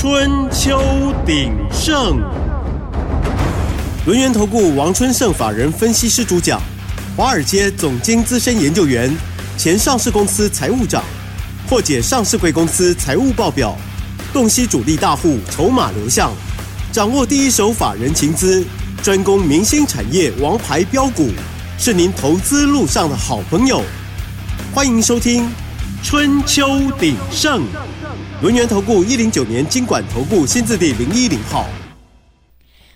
春秋鼎盛，轮源投顾王春盛法人分析师主讲，华尔街总经资深研究员，前上市公司财务长，破解上市贵公司财务报表，洞悉主力大户筹码流向，掌握第一手法人情资，专攻明星产业王牌标股，是您投资路上的好朋友。欢迎收听《春秋鼎盛》，轮源投顾一零九年经管投顾新字第零一零号。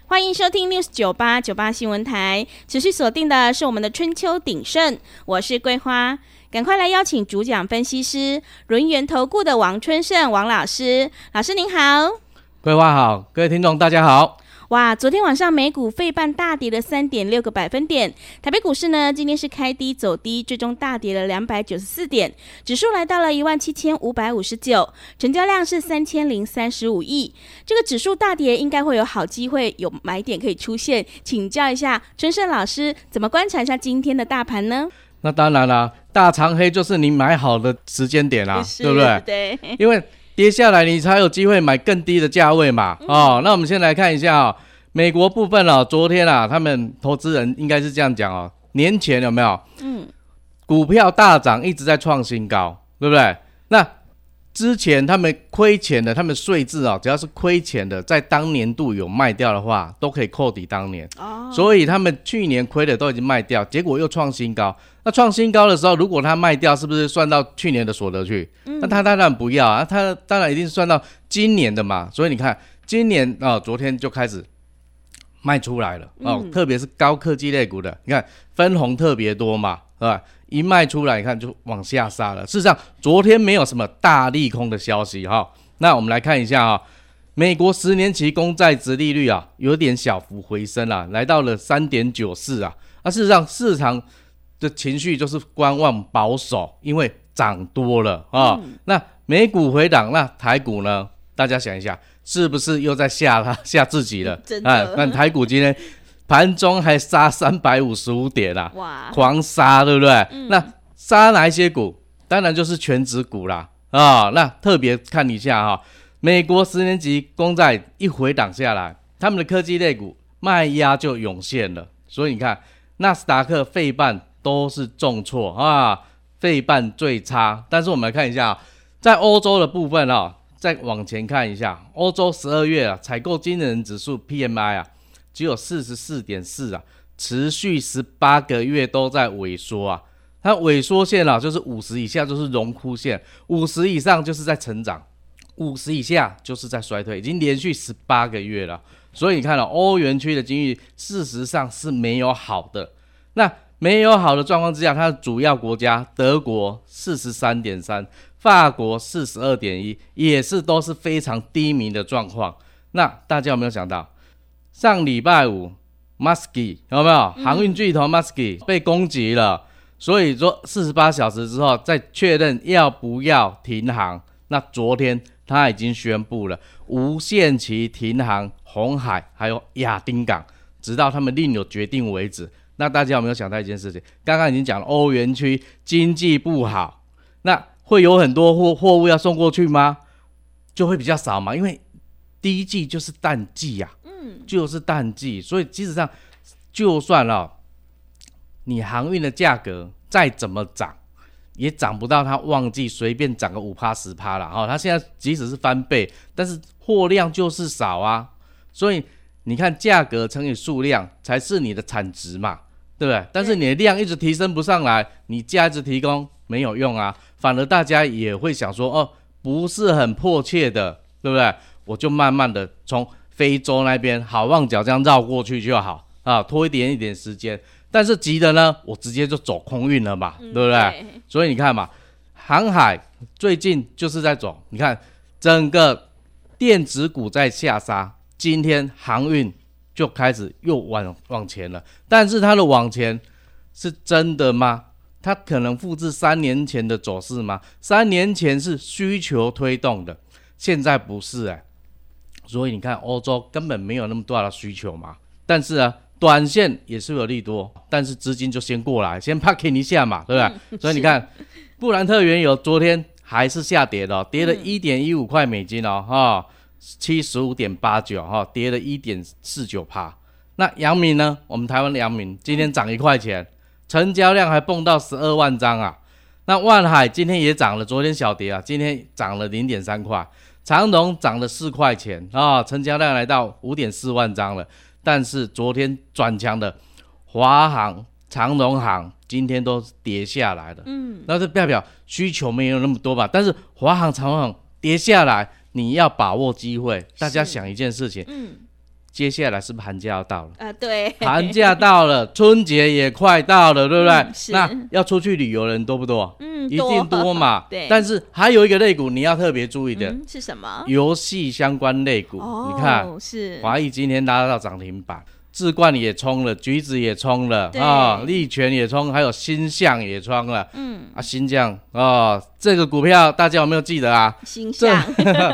欢迎收听 News 九八九八新闻台，持续锁定的是我们的《春秋鼎盛》，我是桂花，赶快来邀请主讲分析师轮源投顾的王春盛王老师，老师您好，桂花好，各位听众大家好。哇，昨天晚上美股费半大跌了三点六个百分点，台北股市呢今天是开低走低，最终大跌了两百九十四点，指数来到了一万七千五百五十九，成交量是三千零三十五亿。这个指数大跌，应该会有好机会，有买点可以出现。请教一下春盛老师，怎么观察一下今天的大盘呢？那当然啦，大长黑就是你买好的时间点啦，对不对？对，因为。跌下来，你才有机会买更低的价位嘛。哦，那我们先来看一下啊、哦，美国部分哦，昨天啊，他们投资人应该是这样讲哦，年前有没有？嗯，股票大涨，一直在创新高，对不对？那之前他们亏钱的，他们税制啊，只要是亏钱的，在当年度有卖掉的话，都可以扣抵当年。哦，所以他们去年亏的都已经卖掉，结果又创新高。那创新高的时候，如果他卖掉，是不是算到去年的所得去？嗯、那他当然不要啊，他当然一定是算到今年的嘛。所以你看，今年啊、哦，昨天就开始卖出来了哦，嗯、特别是高科技类股的，你看分红特别多嘛，是吧？一卖出来，你看就往下杀了。事实上，昨天没有什么大利空的消息哈、哦。那我们来看一下啊、哦，美国十年期公债值利率啊，有点小幅回升啊，来到了三点九四啊。那事实上，市场。的情绪就是观望保守，因为涨多了啊、哦嗯。那美股回档，那台股呢？大家想一下，是不是又在吓他 吓自己了？真的。啊，那台股今天盘中还杀三百五十五点啦，哇，狂杀，对不对？嗯、那杀哪一些股？当然就是全职股啦啊、哦。那特别看一下哈、哦，美国十年级公债一回档下来，他们的科技类股卖压就涌现了。所以你看，纳斯达克、费半。都是重挫啊，费半最差。但是我们来看一下，在欧洲的部分啊，再往前看一下，欧洲十二月啊，采购经理人指数 PMI 啊，只有四十四点四啊，持续十八个月都在萎缩啊。它萎缩线啊，就是五十以下就是荣枯线，五十以上就是在成长，五十以下就是在衰退，已经连续十八个月了。所以你看了欧元区的经济，事实上是没有好的。那没有好的状况之下，它的主要国家德国四十三点三，法国四十二点一，也是都是非常低迷的状况。那大家有没有想到，上礼拜五，Maersk 有没有航运巨头 Maersk 被攻击了？所以说四十八小时之后再确认要不要停航。那昨天他已经宣布了无限期停航红海还有亚丁港，直到他们另有决定为止。那大家有没有想到一件事情？刚刚已经讲了，欧元区经济不好，那会有很多货货物要送过去吗？就会比较少嘛，因为第一季就是淡季呀，嗯，就是淡季，所以基本上就算了，你航运的价格再怎么涨，也涨不到它旺季随便涨个五趴十趴了哈。它现在即使是翻倍，但是货量就是少啊，所以你看价格乘以数量才是你的产值嘛。对不对？但是你的量一直提升不上来，你价一直提供没有用啊，反而大家也会想说，哦，不是很迫切的，对不对？我就慢慢的从非洲那边好望角这样绕过去就好啊，拖一点一点时间。但是急的呢，我直接就走空运了嘛，嗯、对不对，对？所以你看嘛，航海最近就是在走，你看整个电子股在下杀，今天航运。就开始又往往前了，但是它的往前是真的吗？它可能复制三年前的走势吗？三年前是需求推动的，现在不是哎、欸，所以你看欧洲根本没有那么大的需求嘛。但是啊，短线也是有利多，但是资金就先过来，先 parking 一下嘛，对不对？嗯、所以你看布兰特原油昨天还是下跌的、哦，跌了一点一五块美金哦，哈、哦。七十五点八九哈，跌了一点四九帕。那阳明呢？我们台湾的阳明今天涨一块钱，成交量还蹦到十二万张啊。那万海今天也涨了，昨天小跌啊，今天涨了零点三块。长荣涨了四块钱啊，成交量来到五点四万张了。但是昨天转强的华航、长荣航今天都跌下来了。嗯，那这代表需求没有那么多吧？但是华航、长荣航跌下来。你要把握机会，大家想一件事情，嗯，接下来是不是寒假要到了？啊、呃，对，寒假到了，春节也快到了，对不对？嗯、那要出去旅游的人多不多？嗯，一定多嘛。对。但是还有一个类股你要特别注意的，嗯、是什么？游戏相关类股，哦、你看，是华谊今天拉到涨停板。智冠也冲了，橘子也冲了啊，力全也冲，还有新象也冲了。嗯啊，新象啊，这个股票大家有没有记得啊？新象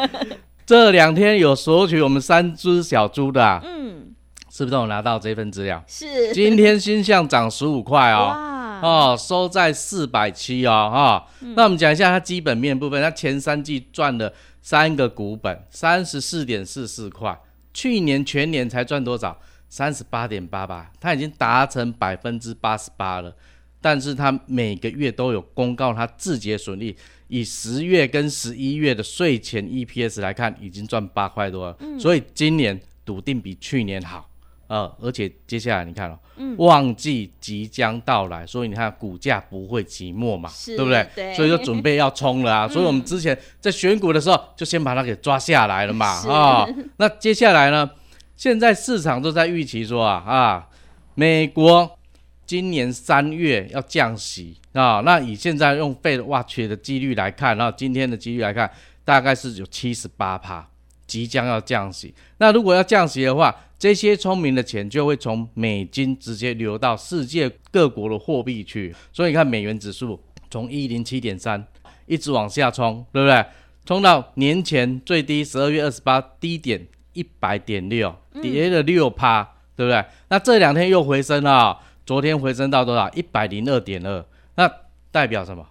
这两天有索取我们三只小猪的，啊，嗯，是不是都有拿到这份资料？是。今天新象涨十五块哦，哦，收在四百七哦，哈，哦。嗯，那我们讲一下它基本面部分，它前三季赚了三个股本，三十四点四四块，去年全年才赚多少？三十八点八八，它已经达成百分之八十八了，但是它每个月都有公告它自己的损益，以十月跟十一月的税前 EPS 来看，已经赚八块多了，嗯、所以今年笃定比去年好，呃，而且接下来你看了、哦，嗯、旺季即将到来，所以你看股价不会寂寞嘛，对不对？对，所以就准备要冲了啊，嗯、所以我们之前在选股的时候就先把它给抓下来了嘛，啊、哦，那接下来呢？现在市场都在预期说啊啊，美国今年三月要降息啊，那以现在用 Fed Watch 的几率来看，然后今天的几率来看，大概是有七十八趴即将要降息。那如果要降息的话，这些聪明的钱就会从美金直接流到世界各国的货币去，所以你看美元指数从一零七点三一直往下冲，对不对？冲到年前最低十二月二十八低点。一百点六，跌了六趴，嗯、对不对？那这两天又回升了，哦，昨天回升到多少？一百零二点二，那代表什么？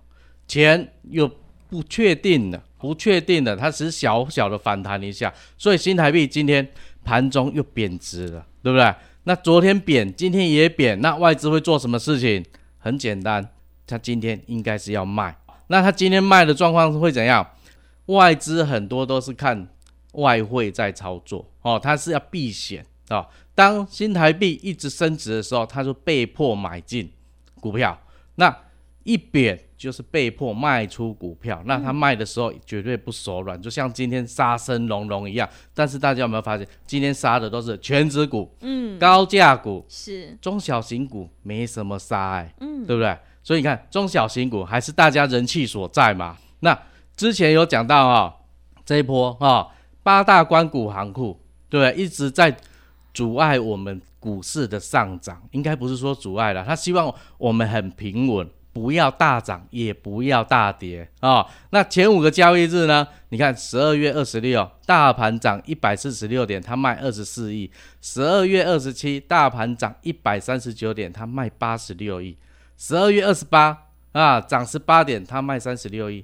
钱又不确定了，不确定了，它只是小小的反弹一下，所以新台币今天盘中又贬值了，对不对？那昨天贬，今天也贬，那外资会做什么事情？很简单，他今天应该是要卖，那他今天卖的状况是会怎样？外资很多都是看。外汇在操作哦，它是要避险啊、哦。当新台币一直升值的时候，它就被迫买进股票；那一贬就是被迫卖出股票。那他卖的时候绝对不手软，就像今天杀声隆隆一样。但是大家有没有发现，今天杀的都是全值股，嗯，高价股是中小型股没什么杀哎，嗯，对不对？所以你看中小型股还是大家人气所在嘛。那之前有讲到啊、哦，这一波啊。哦八大关股行库，对，一直在阻碍我们股市的上涨，应该不是说阻碍了，他希望我们很平稳，不要大涨，也不要大跌啊、那前五个交易日呢？你看十二月二十六，大盘涨一百四十六点，它卖二十四亿；十二月二十七，大盘涨一百三十九点，它卖八十六亿；十二月二十八啊，涨十八点，它卖三十六亿。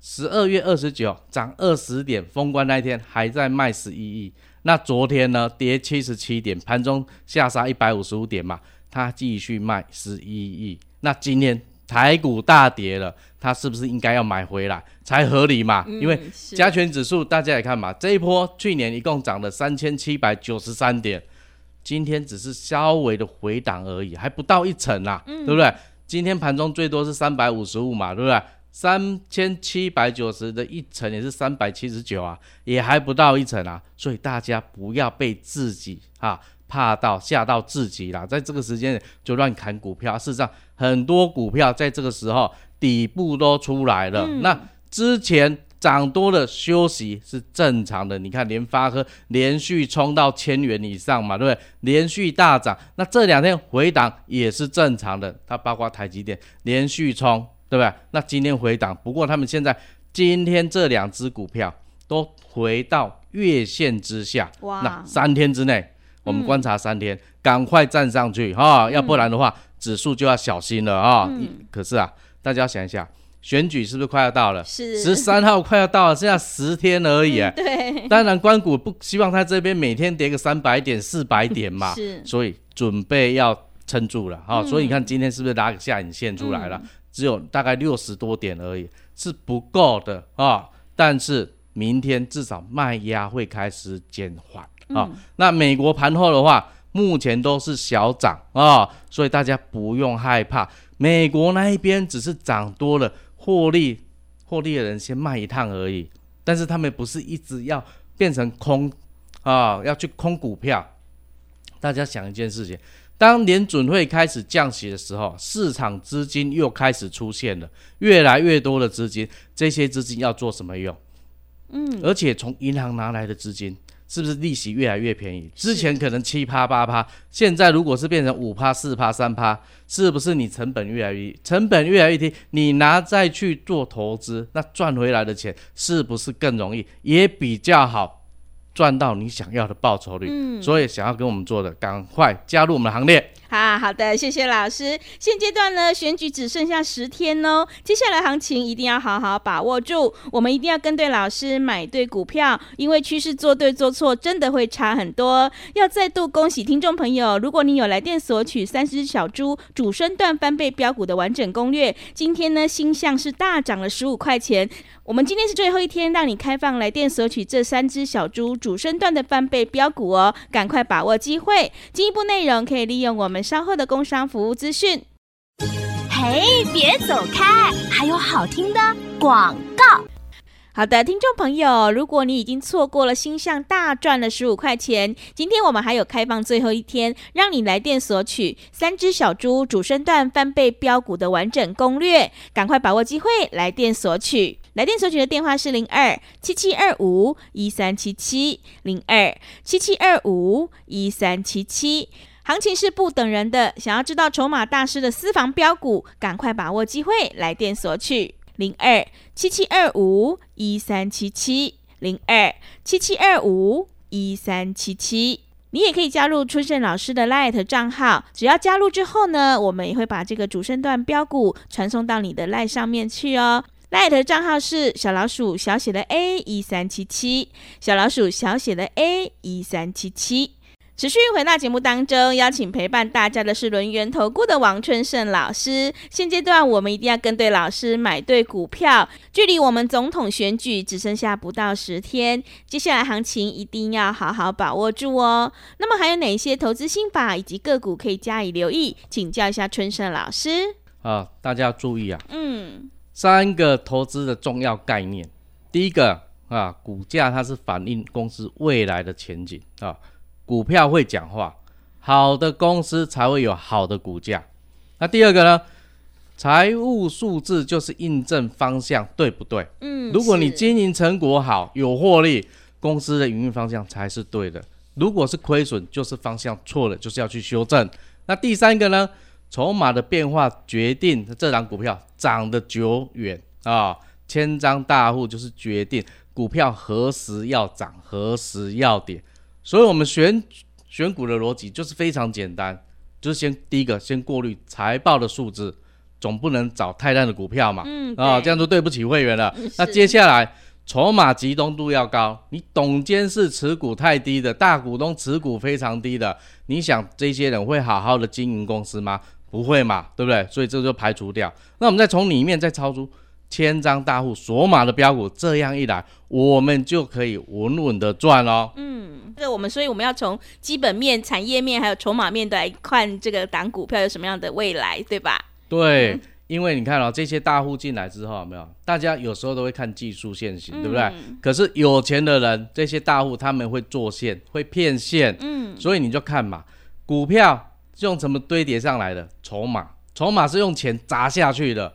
十二月二十九涨二十点，封关那一天还在卖十一亿。那昨天呢，跌七十七点，盘中下杀一百五十五点嘛，他继续卖十一亿。那今天台股大跌了，它是不是应该要买回来才合理嘛？嗯、因为加权指数大家也看嘛，这一波去年一共涨了三千七百九十三点，今天只是稍微的回档而已，还不到一成啊，嗯、对不对？今天盘中最多是三百五十五嘛，对不对？三千七百九十的一层也是三百七十九啊，也还不到一层啊，所以大家不要被自己啊怕到吓到自己啦，在这个时间就乱砍股票。事实上，很多股票在这个时候底部都出来了，嗯、那之前涨多的休息是正常的。你看联发科连续冲到千元以上嘛，对不对？连续大涨，那这两天回档也是正常的。它包括台积电连续冲。对不对？那今天回档，不过他们现在今天这两只股票都回到月线之下。哇！那三天之内，我们观察三天，嗯、赶快站上去哈、哦，要不然的话，嗯、指数就要小心了啊、哦。嗯、可是啊，大家想一下，选举是不是快要到了？是十三号快要到了，剩下十天而已。嗯、对，当然关谷不希望他这边每天跌个三百点、四百点嘛，是，所以准备要撑住了哈、嗯。所以你看今天是不是拉个下影线出来了？嗯、只有大概六十多点而已，是不够的啊。但是明天至少卖压会开始减缓啊。那美国盘后的话，目前都是小涨啊，所以大家不用害怕。美国那一边只是涨多了。获利，获利的人先卖一趟而已，但是他们不是一直要变成空啊，要去空股票。大家想一件事情，当联准会开始降息的时候，市场资金又开始出现了，越来越多的资金，这些资金要做什么用？嗯，而且从银行拿来的资金。是不是利息越来越便宜？之前可能七趴八趴，现在如果是变成五趴四趴三趴，是不是你成本越来越成本越来越低？你拿再去做投资，那赚回来的钱是不是更容易，也比较好赚到你想要的报酬率？嗯，所以想要跟我们做的，赶快加入我们的行列。好好的，谢谢老师。现阶段呢，选举只剩下十天哦，接下来行情一定要好好把握住。我们一定要跟对老师，买对股票，因为趋势做对做错真的会差很多。要再度恭喜听众朋友，如果你有来电索取三只小猪主升段翻倍标股的完整攻略，今天呢，星象是大涨了十五块钱。我们今天是最后一天，让你开放来电索取这三只小猪主升段的翻倍标股哦，赶快把握机会。进一步内容可以利用我们稍后的工商服务资讯。嘿，别走开，还有好听的广告。好的，听众朋友，如果你已经错过了星象大赚了十五块钱，今天我们还有开放最后一天，让你来电索取三只小猪主升段翻倍标股的完整攻略，赶快把握机会来电索取。来电索取的电话是零二七七二五一三七七零二七七二五一三七七。行情是不等人的，想要知道筹码大师的私房标股，赶快把握机会来电索取零二七七二五一三七七零二七七二五一三七七。你也可以加入春盛老师的 LINE 账号，只要加入之后呢，我们也会把这个主升段标股传送到你的 LINE 上面去哦。赖的账号是小老鼠小写的 A 一三七七，小老鼠小写的 A 一三七七。持续回到节目当中，邀请陪伴大家的是轮源投顾的王春盛老师。现阶段我们一定要跟对老师，买对股票。距离我们总统选举只剩下不到十天，接下来行情一定要好好把握住哦。那么还有哪些投资心法以及个股可以加以留意？请教一下春盛老师。啊，大家要注意啊。嗯。三个投资的重要概念，第一个啊，股价它是反映公司未来的前景啊，股票会讲话，好的公司才会有好的股价。那第二个呢，财务数字就是印证方向对不对？嗯，如果你经营成果好，有获利，公司的营运方向才是对的。如果是亏损，就是方向错了，就是要去修正。那第三个呢？筹码的变化决定这档股票涨得久远啊！千张大户就是决定股票何时要涨，何时要跌。所以，我们选选股的逻辑就是非常简单，就是先第一个先过滤财报的数字，总不能找太烂的股票嘛。嗯，啊，这样就对不起会员了。那接下来。筹码集中度要高，你董监事持股太低的，大股东持股非常低的，你想这些人会好好的经营公司吗？不会嘛，对不对？所以这就排除掉。那我们再从里面再超出千张大户锁码的标股，这样一来，我们就可以稳稳的赚哦。嗯，这我们所以我们要从基本面、产业面还有筹码面来看这个档股票有什么样的未来，对吧？对。嗯因为你看哦，这些大户进来之后，有没有？大家有时候都会看技术线型，对不对？嗯。可是有钱的人，这些大户他们会做线，会骗线。嗯。所以你就看嘛，股票是用什么堆叠上来的？筹码，筹码是用钱砸下去的。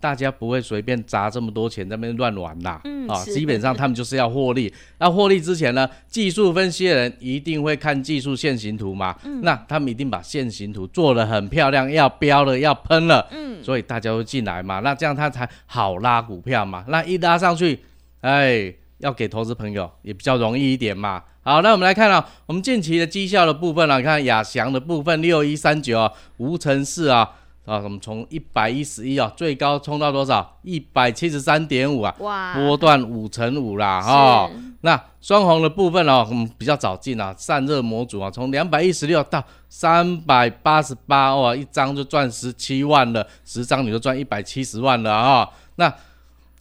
大家不会随便砸这么多钱在那边乱玩啦，嗯，啊，基本上他们就是要获利。那获利之前呢，技术分析的人一定会看技术线形图嘛，嗯，那他们一定把线形图做得很漂亮，要标了，要喷了，嗯，所以大家会进来嘛，那这样他才好拉股票嘛，那一拉上去，哎，要给投资朋友也比较容易一点嘛。好，那我们来看啊，我们近期的绩效的部分啊，你看亚翔的部分六一三九啊，无尘室啊。啊，我们从一百一十一啊，最高冲到多少？一百七十三点五啊，哇，波段五乘五啦，哈、哦。那双红的部分呢、哦，我们比较早进啊，散热模组啊，从两百一十六到三百八十八，哇，一张就赚十七万了，十张你就赚一百七十万了啊、哦。那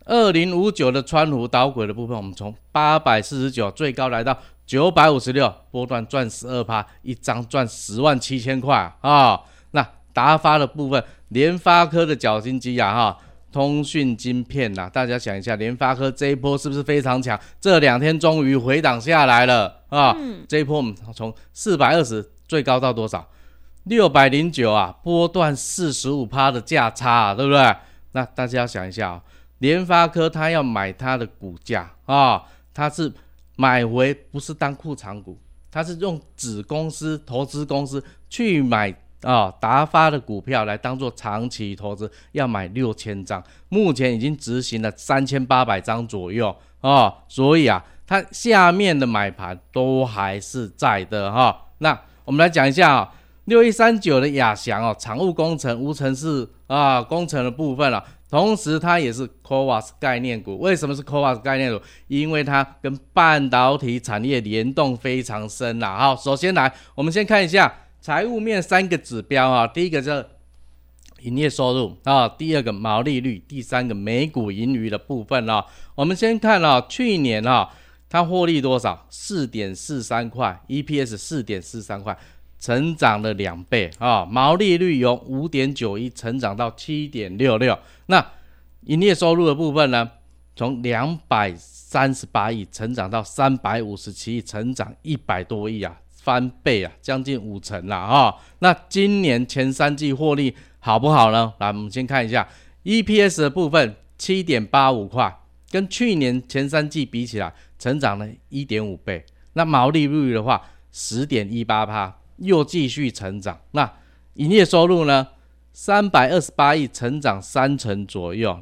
二零五九的川湖导轨的部分，我们从八百四十九最高来到九百五十六，波段赚十二趴，一张赚十万七千块啊、哦。那达发的部分，联发科的角晶机啊，哈，通讯晶片呐、啊，大家想一下，联发科这一波是不是非常强？这两天终于回档下来了啊。嗯、这一波我们从四百二十最高到多少？六百零九啊，波段四十五趴的价差、啊，对不对？那大家要想一下啊。联发科它要买它的股价啊，它是买回不是当库藏股，他是用子公司投资公司去买啊达发的股票来当做长期投资，要买六千张，目前已经执行了三千八百张左右啊，所以啊，它下面的买盘都还是在的哈。那我们来讲一下啊，六一三九的亚翔哦，常务工程无尘室啊工程的部分了。同时，它也是 CoWoS 概念股。为什么是 CoWoS 概念股？因为它跟半导体产业联动非常深啦。好，首先来，我们先看一下财务面三个指标啊。第一个是营业收入啊，第二个毛利率，第三个每股盈余的部分啊。我们先看啊，去年啊，它获利多少？四点四三块，EPS 四点四三块。成长了两倍啊，毛利率由五点九一成长到七点六六。那营业收入的部分呢，从两百三十八亿成长到三百五十七亿，成长一百多亿啊，翻倍啊，将近五成了啊。那今年前三季获利好不好呢？来，我们先看一下 EPS 的部分，七点八五块，跟去年前三季比起来，成长了一点五倍。那毛利率的话，十点一八趴。又继续成长，那营业收入呢？三百二十八亿，成长三成左右。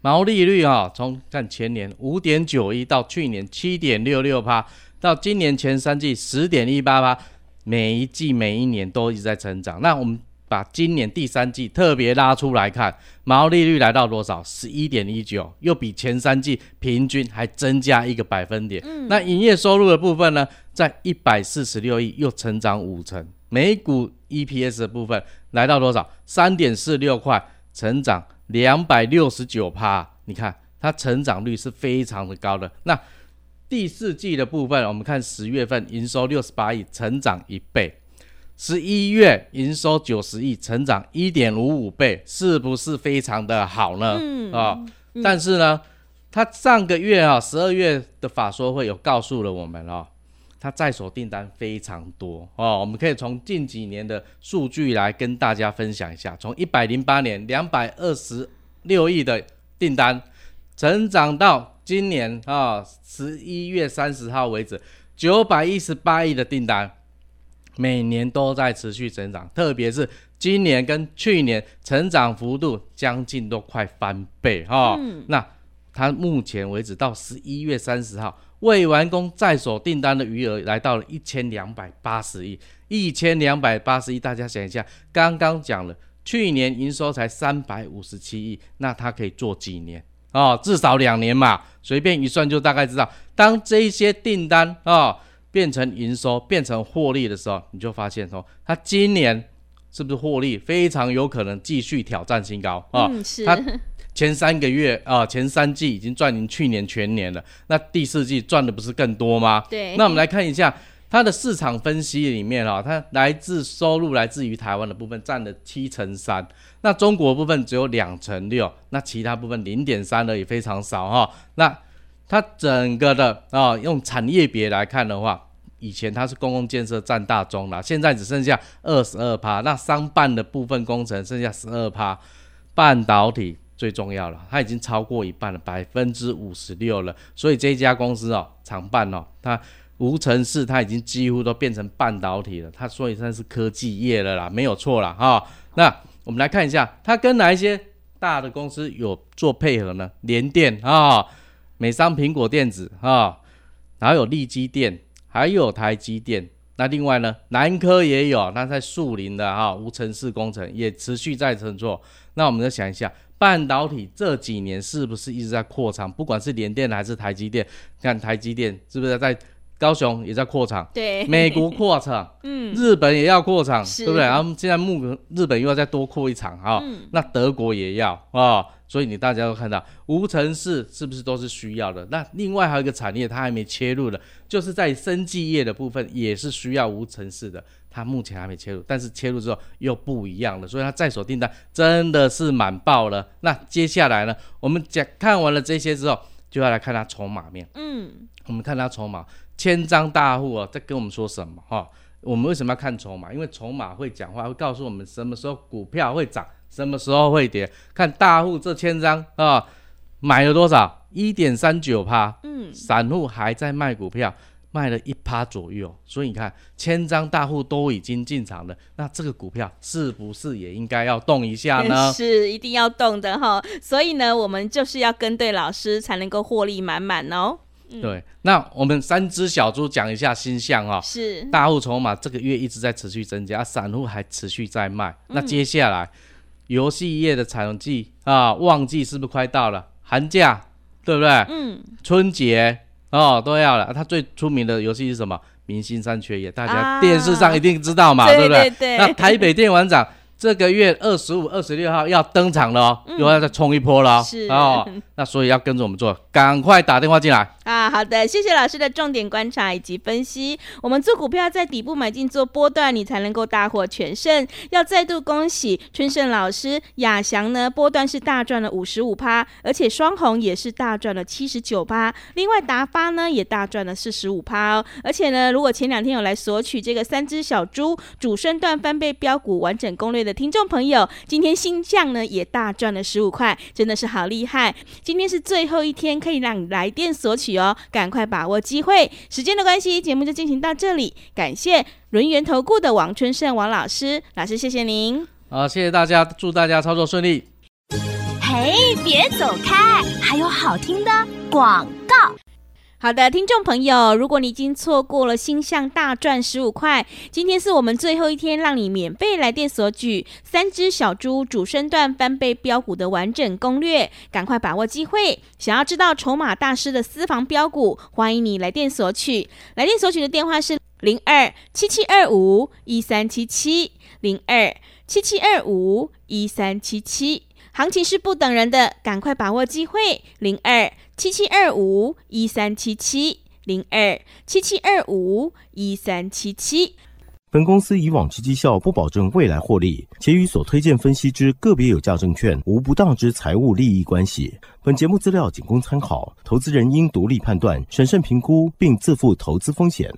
毛利率啊、从看前年五点九一到去年七点六六趴，到今年前三季十点一八趴，每一季每一年都一直在成长。那我们把今年第三季特别拉出来看，毛利率来到多少？十一点一九，又比前三季平均还增加一个百分点。嗯、那营业收入的部分呢，在一百四十六亿，又成长五成。每股 EPS 的部分来到多少？三点四六块，成长两百六十九趴。你看它成长率是非常的高的。那第四季的部分，我们看十月份营收六十八亿，成长一倍。十一月营收九十亿，成长一点五五倍，是不是非常的好呢？嗯啊，嗯，但是呢，他上个月啊，十二月的法说会有告诉了我们哦，他在手订单非常多哦。我们可以从近几年的数据来跟大家分享一下，从一百零八年两百二十六亿的订单，成长到今年啊十一月三十号为止九百一十八亿的订单。每年都在持续增长，特别是今年跟去年成长幅度将近都快翻倍哈。嗯、那它目前为止到十一月三十号未完工在手订单的余额来到了一千两百八十亿，一千两百八十亿，大家想一下，刚刚讲了去年营收才三百五十七亿，那它可以做几年哦？至少两年嘛，随便一算就大概知道，当这些订单啊。哦变成营收、变成获利的时候，你就发现说，它今年是不是获利非常有可能继续挑战新高啊？嗯，是。它前三个月啊，前三季已经赚赢去年全年了，那第四季赚的不是更多吗？对。那我们来看一下它的市场分析里面啊，它来自收入来自于台湾的部分占了七成三，那中国部分只有两成六，那其他部分零点三的也非常少哈。那它整个的啊、用产业别来看的话，以前它是公共建设占大宗啦，现在只剩下二十二趴。那商办的部分工程剩下十二趴，半导体最重要了，它已经超过一半了，百分之五十六了。所以这家公司哦，厂办哦，它无尘室它已经几乎都变成半导体了，它所以算是科技业了啦，没有错啦。哈、那我们来看一下，它跟哪一些大的公司有做配合呢？联电啊。美商苹果电子啊，然后有利基电，还有台积电，那另外呢，南科也有，那在树林的哈无尘室工程也持续在乘坐。那我们再想一下，半导体这几年是不是一直在扩厂？不管是联电还是台积电，看台积电是不是在高雄也在扩厂？对，美国扩厂，嗯，日本也要扩厂，对不对？然后现在目日本又要再多扩一场哈，嗯、那德国也要啊。哦所以你大家都看到无尘室是不是都是需要的？那另外还有一个产业它还没切入的，就是在生技业的部分也是需要无尘室的，它目前还没切入，但是切入之后又不一样了，所以它在手订单真的是满爆了。那接下来呢，我们讲看完了这些之后，就要来看它筹码面。嗯，我们看它筹码，千张大户哦，在跟我们说什么？哈，我们为什么要看筹码？因为筹码会讲话，会告诉我们什么时候股票会涨。什么时候会跌？看大户这千张啊，买了多少？一点三九趴。嗯，散户还在卖股票，卖了一趴左右。所以你看，千张大户都已经进场了，那这个股票是不是也应该要动一下呢？是，一定要动的哈。所以呢，我们就是要跟对老师，才能够获利满满哦。嗯、对，那我们三只小猪讲一下星象啊。是，大户筹码这个月一直在持续增加，散户还持续在卖。那接下来。嗯游戏业的产季啊，旺季是不是快到了？寒假对不对？嗯。春节哦都要了。它最出名的游戏是什么？《明星三缺一》，大家电视上一定知道嘛，啊、对不对？对对对。那台北电玩展。这个月二十五、二十六号要登场了又要再冲一波了哦。是哦，那所以要跟着我们做，赶快打电话进来啊！好的，谢谢老师的重点观察以及分析。我们做股票在底部买进做波段，你才能够大获全胜。要再度恭喜春盛老师，亚翔呢波段是大赚了五十五趴，而且双红也是大赚了七十九趴。另外达发呢也大赚了四十五趴哦。而且呢，如果前两天有来索取这个三只小猪主升段翻倍标股完整攻略的的听众朋友，今天星象呢也大赚了十五块，真的是好厉害！今天是最后一天，可以让你来电索取哦，赶快把握机会。时间的关系，节目就进行到这里，感谢轮元投顾的王春盛王老师，老师谢谢您。好，谢谢大家，祝大家操作顺利。嘿，别走开，还有好听的广告。好的，听众朋友，如果你已经错过了星象大赚十五块，今天是我们最后一天，让你免费来电索取三只小猪主升段翻倍标股的完整攻略，赶快把握机会！想要知道筹码大师的私房标股，欢迎你来电索取。来电索取的电话是零二七七二五一三七七零二七七二五一三七七。行情是不等人的，赶快把握机会。零二七七二五一三七七零二七七二五一三七七。本公司以往之绩效不保证未来获利，且与所推荐分析之个别有价证券无不当之财务利益关系。本节目资料仅供参考，投资人应独立判断、审慎评估，并自负投资风险。